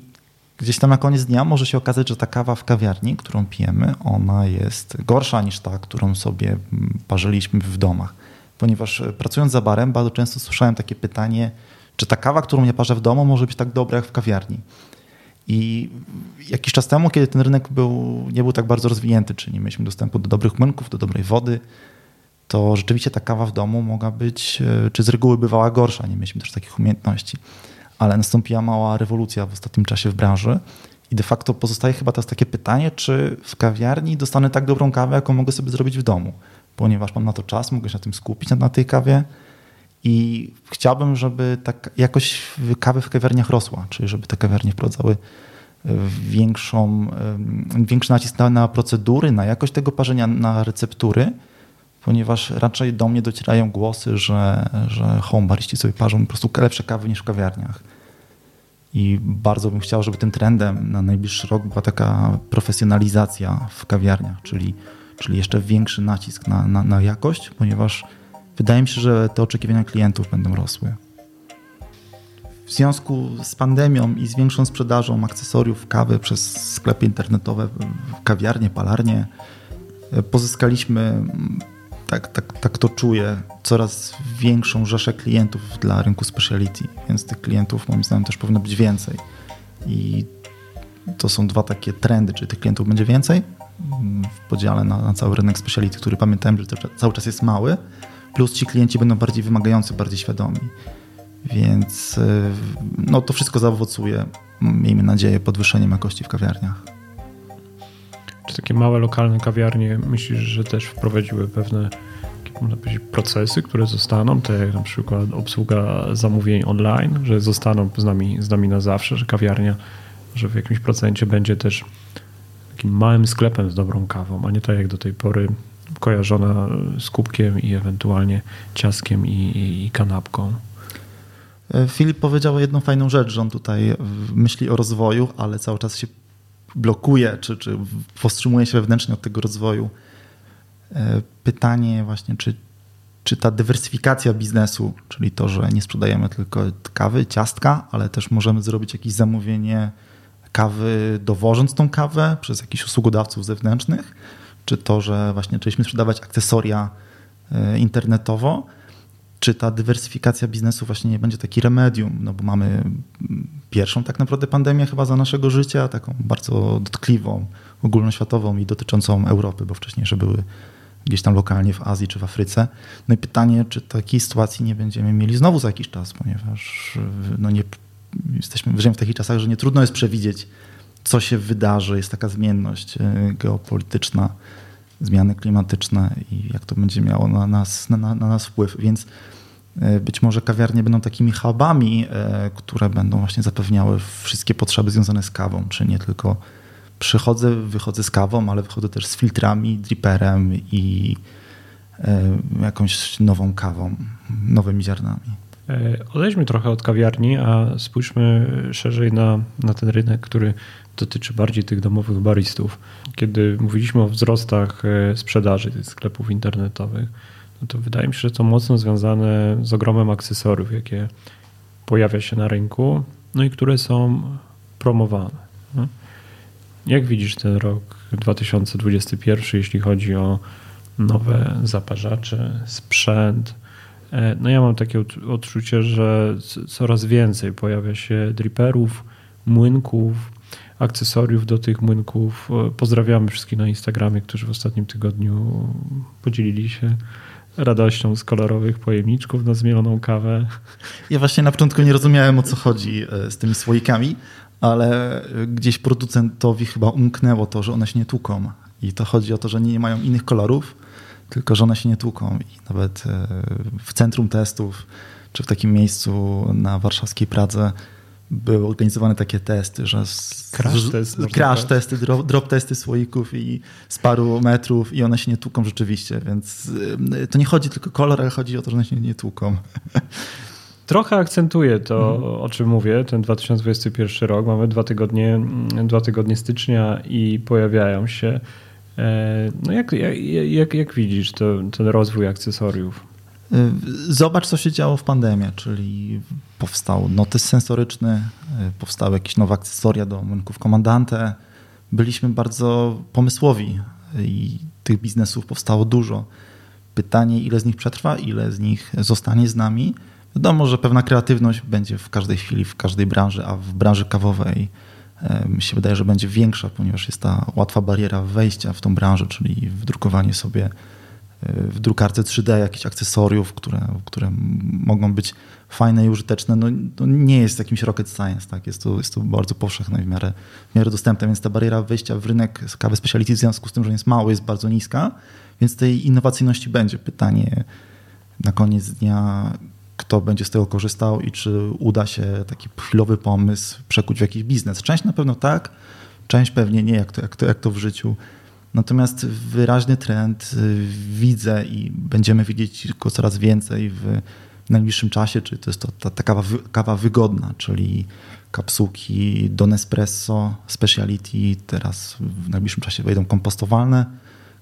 gdzieś tam na koniec dnia może się okazać, że ta kawa w kawiarni, którą pijemy, ona jest gorsza niż ta, którą sobie mm, parzyliśmy w domach. Ponieważ y, pracując za barem, bardzo często słyszałem takie pytanie, czy ta kawa, którą ja parzę w domu, może być tak dobra jak w kawiarni. I jakiś czas temu, kiedy ten rynek był, nie był tak bardzo rozwinięty, czyli nie mieliśmy dostępu do dobrych młynków, do dobrej wody, to rzeczywiście ta kawa w domu mogła być, e, czy z reguły bywała gorsza, nie mieliśmy też takich umiejętności. Ale nastąpiła mała rewolucja w ostatnim czasie w branży i de facto pozostaje chyba teraz takie pytanie, czy w kawiarni dostanę tak dobrą kawę, jaką mogę sobie zrobić w domu, ponieważ mam na to czas, mogę się na tym skupić, na tej kawie, i chciałbym, żeby tak jakość kawy w kawiarniach rosła, czyli żeby te kawiarnie wprowadzały e, większą, e, większy nacisk na, na procedury, na jakość tego parzenia, na receptury, ponieważ raczej do mnie docierają głosy, że, że homebariści sobie parzą po prostu lepsze kawy niż w kawiarniach. I bardzo bym chciał, żeby tym trendem na najbliższy rok była taka profesjonalizacja w kawiarniach, czyli, czyli jeszcze większy nacisk na, na, na jakość, ponieważ wydaje mi się, że te oczekiwania klientów będą rosły. W związku z pandemią i z większą sprzedażą akcesoriów kawy przez sklepy internetowe, kawiarnie, palarnie, pozyskaliśmy, tak, tak, tak to czuję, coraz większą rzeszę klientów dla rynku speciality, więc tych klientów moim zdaniem też powinno być więcej. I to są dwa takie trendy, czy tych klientów będzie więcej w podziale na, na cały rynek speciality, który pamiętałem, że cały czas jest mały, plus ci klienci będą bardziej wymagający, bardziej świadomi. Więc y, no, to wszystko zaowocuje, miejmy nadzieję, podwyższeniem jakości w kawiarniach. Czy takie małe, lokalne kawiarnie myślisz, że też wprowadziły pewne można procesy, które zostaną, tak jak na przykład obsługa zamówień online, że zostaną z nami, z nami na zawsze, że kawiarnia, że w jakimś procencie będzie też takim małym sklepem z dobrą kawą, a nie tak jak do tej pory kojarzona z kubkiem i ewentualnie ciaskiem i, i, kanapką. E, Filip powiedział jedną fajną rzecz, że on tutaj myśli o rozwoju, ale cały czas się blokuje, czy, czy powstrzymuje się wewnętrznie od tego rozwoju. E, pytanie właśnie, czy, czy ta dywersyfikacja biznesu, czyli to, że nie sprzedajemy tylko kawy, ciastka, ale też możemy zrobić jakieś zamówienie kawy, dowożąc tą kawę przez jakichś usługodawców zewnętrznych, czy to, że właśnie zaczęliśmy sprzedawać akcesoria e, internetowo, czy ta dywersyfikacja biznesu właśnie nie będzie taki remedium, no bo mamy pierwszą tak naprawdę pandemię chyba za naszego życia, taką bardzo dotkliwą, ogólnoświatową i dotyczącą Europy, bo wcześniejsze były gdzieś tam lokalnie w Azji czy w Afryce. No i pytanie, czy takiej sytuacji nie będziemy mieli znowu za jakiś czas, ponieważ no nie, jesteśmy żyjemy w takich czasach, że nie trudno jest przewidzieć, co się wydarzy, jest taka zmienność e, geopolityczna, zmiany klimatyczne i jak to będzie miało na nas, na, na nas wpływ. Więc być może kawiarnie będą takimi hubami, e, które będą właśnie zapewniały wszystkie potrzeby związane z kawą, czy nie tylko przychodzę, wychodzę z kawą, ale wychodzę też z filtrami, dripperem i jakąś nową kawą, nowymi ziarnami. Odejdźmy trochę od kawiarni, a spójrzmy szerzej na, na ten rynek, który dotyczy bardziej tych domowych baristów. Kiedy mówiliśmy o wzrostach e, sprzedaży tych sklepów internetowych, no to wydaje mi się, że to mocno związane z ogromem akcesoriów, jakie pojawia się na rynku, no i które są promowane. No. Jak widzisz ten rok 2021, jeśli chodzi o nowe zaparzacze, sprzęt, E, no ja mam takie odczucie, że coraz więcej pojawia się driperów, młynków, akcesoriów do tych młynków. E, pozdrawiamy wszystkich na Instagramie, którzy w ostatnim tygodniu podzielili się radością z kolorowych pojemniczków na zmieloną kawę. Ja właśnie na początku nie rozumiałem o co chodzi e, z tymi słoikami, ale gdzieś producentowi chyba umknęło to, że one się nie tłuką. I to chodzi o to, że nie mają innych kolorów, tylko że one się nie tłuką. I nawet e, w centrum testów, czy w takim miejscu na warszawskiej Pradze były organizowane takie testy, że crash, test, crash testy, drop, drop, testy słoików i z paru metrów i one się nie tłuką rzeczywiście, więc e, to nie chodzi tylko o kolor, ale chodzi o to, że one się nie tłuką. Trochę akcentuje to, mhm. o czym mówię, ten 2021 rok. Mamy dwa tygodnie, dwa tygodnie stycznia i pojawiają się E, no jak, jak, jak widzisz to, ten rozwój akcesoriów? E, zobacz, co się działo w pandemii, czyli powstał notys sensoryczny, powstały jakieś nowe akcesoria do młynków komandante. Byliśmy bardzo pomysłowi i tych biznesów powstało dużo. Pytanie, ile z nich przetrwa, ile z nich zostanie z nami. Wiadomo, że pewna kreatywność będzie w każdej chwili, w każdej branży, a w branży kawowej mi się wydaje, że będzie większa, ponieważ jest ta łatwa bariera wejścia w tą branżę, czyli wdrukowanie sobie w drukarce 3D jakichś akcesoriów, które, które mogą być fajne i użyteczne, no, to nie jest jakimś rocket science, tak? jest, to, jest to bardzo powszechne i w miarę, w miarę dostępne, więc ta bariera wejścia w rynek kawy speciality w związku z tym, że jest mały, jest bardzo niska, więc tej innowacyjności będzie. Pytanie na koniec dnia, kto będzie z tego korzystał i czy uda się taki chwilowy pomysł przekuć w jakiś biznes. Część na pewno tak, część pewnie nie, jak to, jak to, jak to w życiu. Natomiast wyraźny trend y, widzę i będziemy widzieć go coraz więcej w najbliższym czasie, czy to jest to ta, ta kawa, kawa wygodna, czyli kapsułki do Nespresso, Speciality, teraz w najbliższym czasie wejdą kompostowalne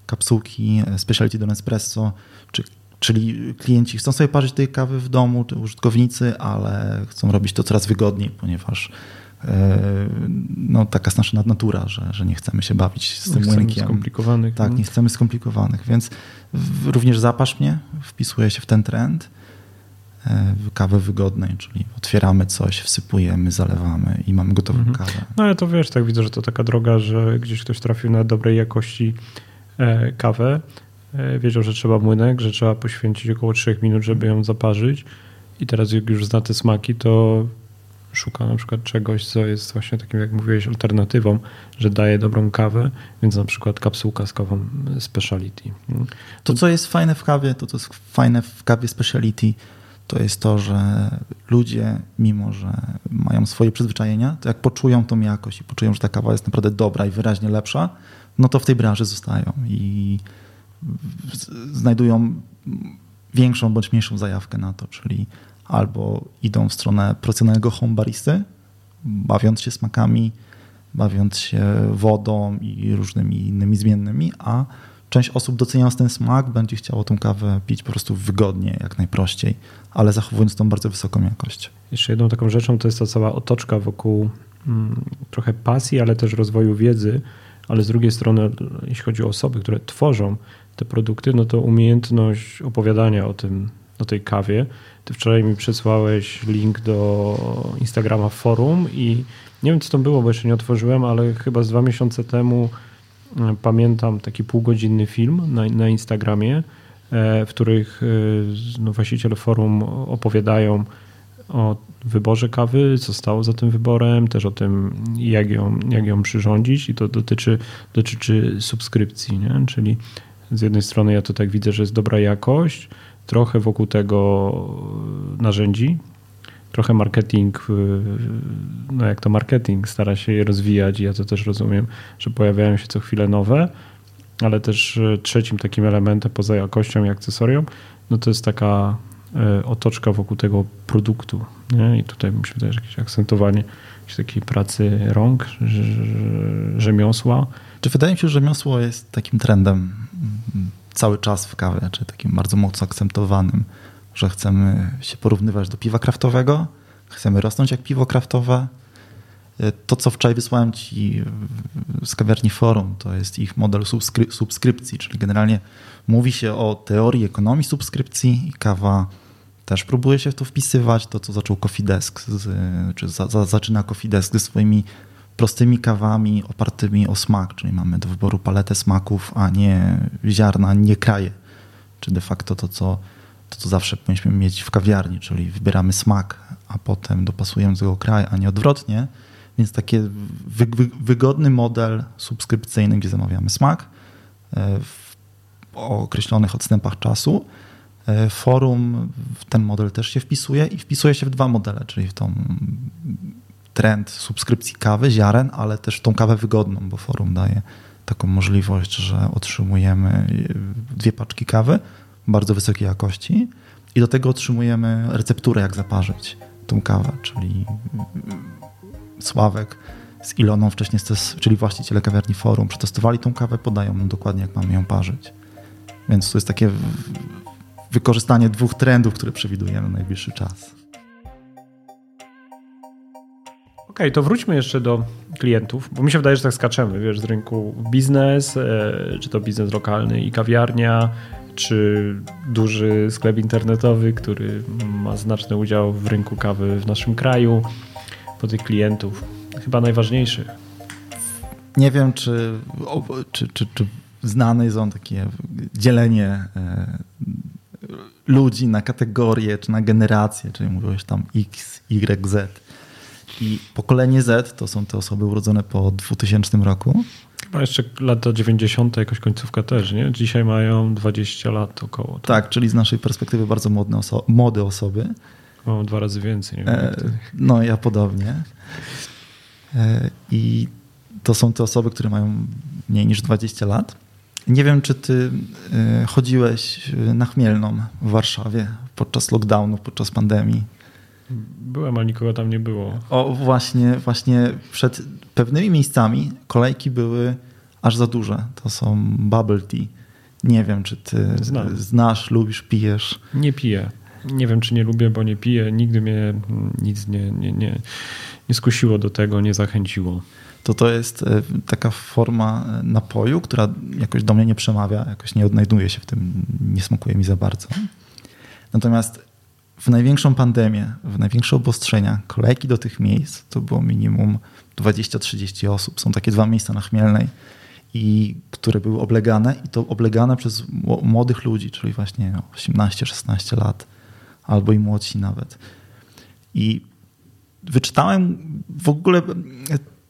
kapsułki e, Speciality do Nespresso, czy Czyli klienci chcą sobie parzyć tej kawy w domu, użytkownicy, ale chcą robić to coraz wygodniej, ponieważ no, taka jest nasza natura, że, że nie chcemy się bawić z tym młynkiem. skomplikowanych. Tak, no. nie chcemy skomplikowanych, więc również zapasz mnie wpisuje się w ten trend e, kawy wygodnej, czyli otwieramy coś, wsypujemy, zalewamy i mamy gotową mhm. kawę. No ale to wiesz, tak widzę, że to taka droga, że gdzieś ktoś trafił na dobrej jakości e, kawę, E, wiedział, że trzeba młynek, że trzeba poświęcić około 3 minut, żeby ją zaparzyć. I teraz jak już zna te smaki, to szuka na przykład czegoś, co jest właśnie takim, jak mówiłeś, alternatywą, że daje dobrą kawę, więc na przykład kapsułka z kawą speciality. To, co jest fajne w kawie, to co jest fajne w kawie speciality, to jest to, że ludzie, mimo że mają swoje przyzwyczajenia, to jak poczują tą jakość i poczują, że ta kawa jest naprawdę dobra i wyraźnie lepsza, no to w tej branży zostają. I znajdują większą bądź mniejszą zajawkę na to, czyli albo idą w stronę profesjonalnego home baristy, bawiąc się smakami, bawiąc się wodą i różnymi innymi zmiennymi, a część osób doceniając ten smak będzie chciało tą kawę pić po prostu wygodnie, jak najprościej, ale zachowując tą bardzo wysoką jakość. Jeszcze jedną taką rzeczą to jest ta cała otoczka wokół hmm, trochę pasji, ale też rozwoju wiedzy, ale z drugiej strony, jeśli chodzi o osoby, które tworzą te produkty, no to umiejętność opowiadania o tym, o tej kawie. Ty wczoraj mi przesłałeś link do Instagrama forum i nie wiem, co to było, bo jeszcze nie otworzyłem, ale chyba z dwa miesiące temu e, pamiętam taki półgodzinny film na, na Instagramie, e, w których e, no, właściciele forum opowiadają o wyborze kawy, co stało za tym wyborem, też o tym, jak ją, jak ją przyrządzić i to dotyczy, dotyczy subskrypcji, nie? czyli z jednej strony ja to tak widzę, że jest dobra jakość, trochę wokół tego narzędzi, trochę marketing, no jak to marketing stara się je rozwijać i ja to też rozumiem, że pojawiają się co chwilę nowe, ale też e, trzecim takim elementem poza jakością i akcesorium, no to jest taka e, otoczka wokół tego produktu. Nie? I tutaj mi się wydaje, że jakieś akcentowanie jakiejś takiej pracy rąk, rzemiosła. Czy wydaje mi się, że rzemiosło jest takim trendem cały czas w kawie, czy takim bardzo mocno akcentowanym, że chcemy się porównywać do piwa kraftowego, chcemy rosnąć jak piwo kraftowe. To, co wczoraj wysłałem Ci z kawiarni Forum, to jest ich model subskrypcji, czyli generalnie mówi się o teorii ekonomii subskrypcji i kawa też próbuje się w to wpisywać. To, co zaczął Coffee Desk, z, czy za, za, zaczyna Coffee Desk ze swoimi prostymi kawami opartymi o smak, czyli mamy do wyboru paletę smaków, a nie ziarna, nie kraje. Czy de facto to, co, to, co zawsze powinniśmy mieć w kawiarni, czyli wybieramy smak, a potem dopasujemy do tego kraj, a nie odwrotnie. Więc taki wy, wy, wygodny model subskrypcyjny, gdzie zamawiamy smak e, w określonych odstępach czasu. E, forum w ten model też się wpisuje i wpisuje się w dwa modele, czyli w tą trend subskrypcji kawy, ziaren, ale też tą kawę wygodną, bo forum daje taką możliwość, że otrzymujemy dwie paczki kawy bardzo wysokiej jakości i do tego otrzymujemy recepturę, jak zaparzyć tą kawę, czyli Sławek z Iloną wcześniej, czyli właściciele kawiarni Forum, przetestowali tą kawę, podają nam dokładnie, jak mamy ją parzyć. Więc to jest takie wykorzystanie dwóch trendów, które przewidujemy na najbliższy czas. Okej, okay, to wróćmy jeszcze do klientów, bo mi się wydaje, że tak skaczemy, wiesz, z rynku biznes, e, czy to biznes lokalny i kawiarnia, czy duży sklep internetowy, który ma znaczny udział w rynku kawy w naszym kraju, po tych klientów, chyba najważniejszych. Nie wiem, czy, czy, czy, czy znane są takie dzielenie e, ludzi na kategorie, czy na generacje, czyli mówiłeś tam X, Y, Z. I pokolenie Z to są te osoby urodzone po 2000 roku. Chyba jeszcze lata 90., jakoś końcówka też, nie? Dzisiaj mają 20 lat około. Tak, tak czyli z naszej perspektywy bardzo modne oso młode osoby. Mam dwa razy więcej. Nie e, no, ja podobnie. E, I to są te osoby, które mają mniej niż 20 lat. Nie wiem, czy ty e, chodziłeś na Chmielną w Warszawie podczas lockdownu, podczas pandemii. Byłem, ale nikogo tam nie było. O, właśnie, właśnie przed pewnymi miejscami kolejki były aż za duże. To są bubble tea. Nie wiem, czy ty Znam. znasz, lubisz, pijesz. Nie piję. Nie wiem, czy nie lubię, bo nie piję. Nigdy mnie nic nie, nie, nie, nie skusiło do tego, nie zachęciło. To to jest e, taka forma e, napoju, która jakoś do mnie nie przemawia, jakoś nie odnajduje się w tym, nie smakuje mi za bardzo. Natomiast w największą pandemię, w największe obostrzenia, kolejki do tych miejsc to było minimum 20-30 osób. Są takie dwa miejsca na Chmielnej, i które były oblegane i to oblegane przez młodych ludzi, czyli właśnie 18-16 lat albo i młodsi nawet. I wyczytałem w ogóle,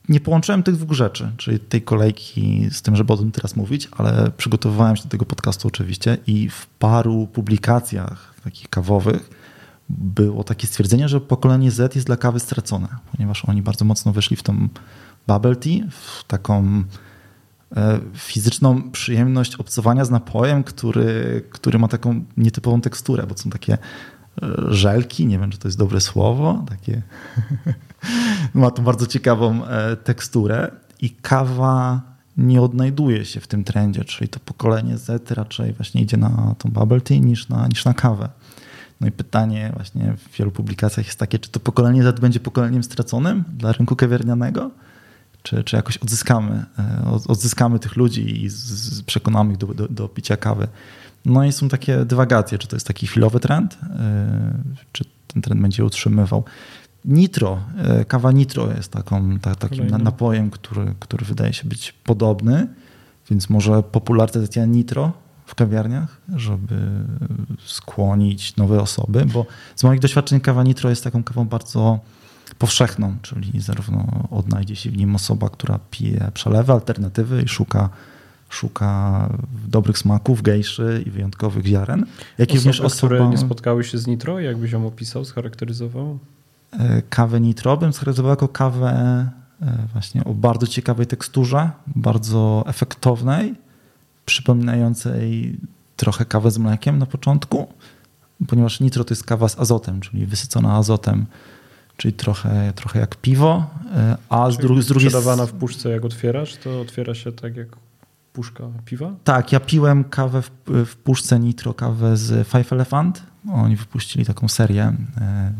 nie połączyłem tych dwóch rzeczy, czyli tej kolejki z tym, żeby o tym teraz mówić, ale przygotowywałem się do tego podcastu oczywiście i w paru publikacjach takich kawowych było takie stwierdzenie, że pokolenie Z jest dla kawy stracone, ponieważ oni bardzo mocno weszli w tą bubble tea, w taką e, fizyczną przyjemność obcowania z napojem, który, który ma taką nietypową teksturę, bo są takie żelki, nie wiem, czy to jest dobre słowo, takie ma to bardzo ciekawą e, teksturę i kawa nie odnajduje się w tym trendzie, czyli to pokolenie Z raczej właśnie idzie na tą bubble tea niż na, niż na kawę. No i pytanie właśnie w wielu publikacjach jest takie, czy to pokolenie Z będzie pokoleniem straconym dla rynku kawiarnianego, czy, czy jakoś odzyskamy, e, odzyskamy tych ludzi i przekonamy ich do, do, do picia kawy. No i są takie dywagacje, czy to jest taki chwilowy trend, e, czy ten trend będzie utrzymywał. Nitro, e, kawa nitro jest taką, ta, takim napojem, który, który wydaje się być podobny, więc może popularyzacja nitro w kawiarniach, żeby skłonić nowe osoby, bo z moich doświadczeń kawa nitro jest taką kawą bardzo powszechną, czyli zarówno odnajdzie się w nim osoba, która pije przelewy, alternatywy i szuka szuka dobrych smaków, gejszy i wyjątkowych ziaren. Jak osoby, również osoba... które nie spotkały się z nitro, jakbyś ją opisał, scharakteryzował? E, kawę nitro bym scharakteryzował jako kawę e, właśnie o bardzo ciekawej teksturze, bardzo efektownej, przypominającej trochę kawę z mlekiem na początku, ponieważ nitro to jest kawa z azotem, czyli wysycona azotem, czyli trochę, trochę jak piwo, e, a z, dru z drugiej strony... w puszce jak otwierasz, to otwiera się tak jak puszka piwa? Tak, ja piłem kawę w, w puszce Nitro, kawę z Five Elephant. Oni wypuścili taką serię e,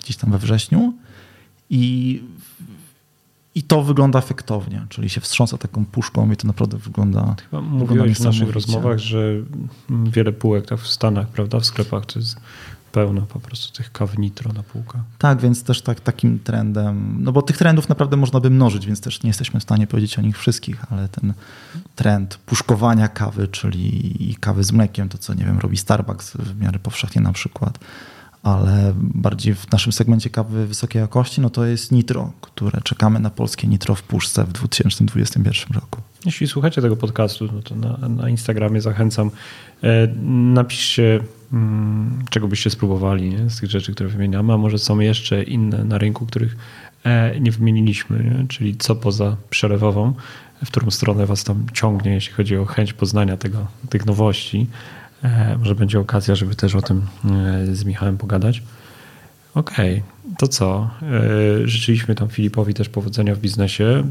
gdzieś tam we wrześniu i, i to wygląda efektownie, czyli się wstrząsa taką puszką i to naprawdę wygląda Chyba mówiłeś w naszych rozmowach, że wiele półek tak w Stanach, prawda, w sklepach to jest pełno po prostu tych kaw nitro na półkach. Tak, więc też tak, takim trendem, no bo tych trendów naprawdę można by mnożyć, więc też nie jesteśmy w stanie powiedzieć o nich wszystkich, ale ten trend puszkowania kawy, czyli kawy z mlekiem, to co nie wiem, robi Starbucks w miarę powszechnie na przykład, ale bardziej w naszym segmencie kawy wysokiej jakości, no to jest nitro, które czekamy na polskie nitro w puszce w 2021 roku. Jeśli słuchacie tego podcastu, no to na, na Instagramie zachęcam. E, napiszcie, mm, czego byście spróbowali nie? z tych rzeczy, które wymieniamy, a może są jeszcze inne na rynku, których e, nie wymieniliśmy, nie? czyli co poza przelewową, w którą stronę was tam ciągnie, jeśli chodzi o chęć poznania tego, tych nowości. E, może będzie okazja, żeby też o tym z Michałem pogadać. Okej, okay. to co? Życzyliśmy tam Filipowi też powodzenia w biznesie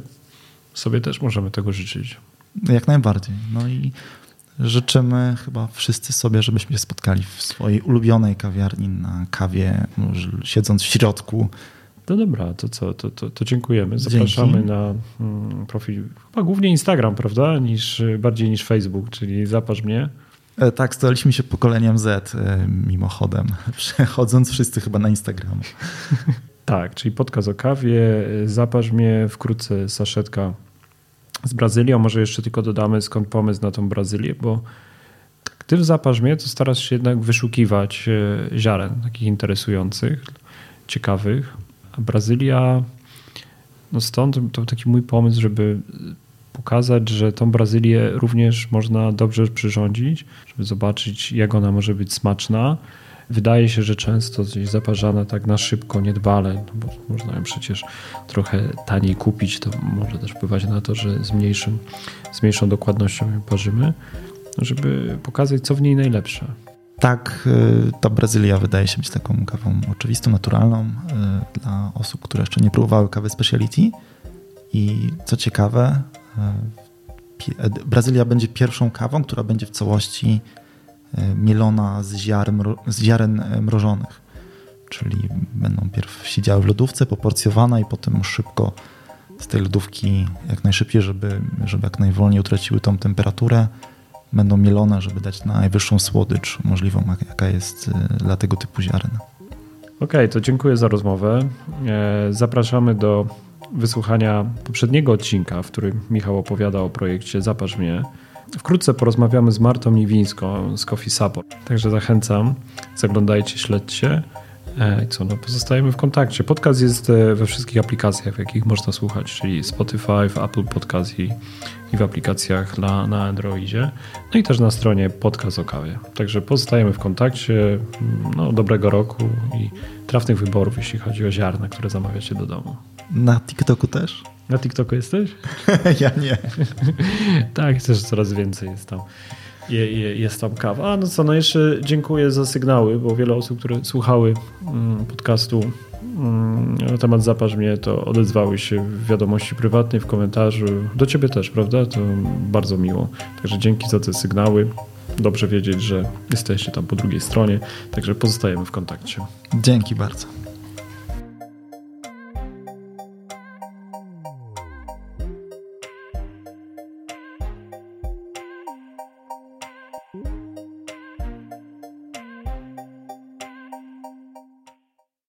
sobie też możemy tego życzyć. Jak najbardziej. No i życzymy chyba wszyscy sobie, żebyśmy się spotkali w swojej ulubionej kawiarni na kawie, siedząc w środku. No dobra, to co, to, to, to dziękujemy. Zapraszamy Dzięki. na mm, profil, chyba głównie Instagram, prawda, niż, bardziej niż Facebook, czyli zapasz mnie. E, tak, staliśmy się pokoleniem Z e, mimochodem, przechodząc wszyscy chyba na Instagram. Tak, czyli podcast o kawie. Zaparz mnie wkrótce saszetka z Brazylią. Może jeszcze tylko dodamy skąd pomysł na tą Brazylię, bo ty w zaparz mnie to starasz się jednak wyszukiwać e, ziaren takich interesujących, ciekawych. A Brazylia, no stąd to taki mój pomysł, żeby pokazać, że tą Brazylię również można dobrze przyrządzić, żeby zobaczyć, jak ona może być smaczna wydaje się, że często gdzieś zaparzana tak na szybko, niedbale, no bo można ją przecież trochę taniej kupić, to może też wpływać na to, że z, mniejszym, z mniejszą dokładnością ją parzymy, żeby pokazać, co w niej najlepsze. Tak, y, ta Brazylia wydaje się być taką kawą oczywistą, naturalną y, dla osób, które jeszcze nie próbowały kawy speciality. I co ciekawe, Brazylia będzie pierwszą kawą, która będzie w całości E, mielona z ziaren, z ziaren e, mrożonych. Czyli będą pierw siedziały w lodówce, poporcjowane i potem szybko z tej lodówki jak najszybciej, żeby, żeby jak najwolniej utraciły tą temperaturę. Będą mielone, żeby dać najwyższą słodycz możliwą, jaka jest e, dla tego typu ziaren. Okej, okay, to dziękuję za rozmowę. Zapraszamy do wysłuchania poprzedniego odcinka, w którym Michał opowiada o projekcie Zaparz mnie. Wkrótce porozmawiamy z Martą Niwińską z Coffee Support. Także zachęcam, zaglądajcie, śledźcie. E, I co, no pozostajemy w kontakcie. Podcast jest e, we wszystkich aplikacjach, w jakich można słuchać, czyli Spotify, w Apple Podcast i, i w aplikacjach na, na Androidzie. No i też na stronie Podcast o kawie. Także pozostajemy w kontakcie. No, dobrego roku i trafnych wyborów, jeśli chodzi o ziarna, które zamawiacie do domu. Na TikToku też? Na TikToku jesteś? ja nie. tak, też coraz więcej jest tam. Je, je, jest tam kawa. A no co, no jeszcze dziękuję za sygnały, bo wiele osób, które słuchały mm, podcastu mm, temat Zaparz mnie, to odezwały się w wiadomości prywatnej, w komentarzu. Do ciebie też, prawda? To bardzo miło. Także dzięki za te sygnały. Dobrze wiedzieć, że jesteście tam po drugiej stronie. Także pozostajemy w kontakcie. Dzięki bardzo.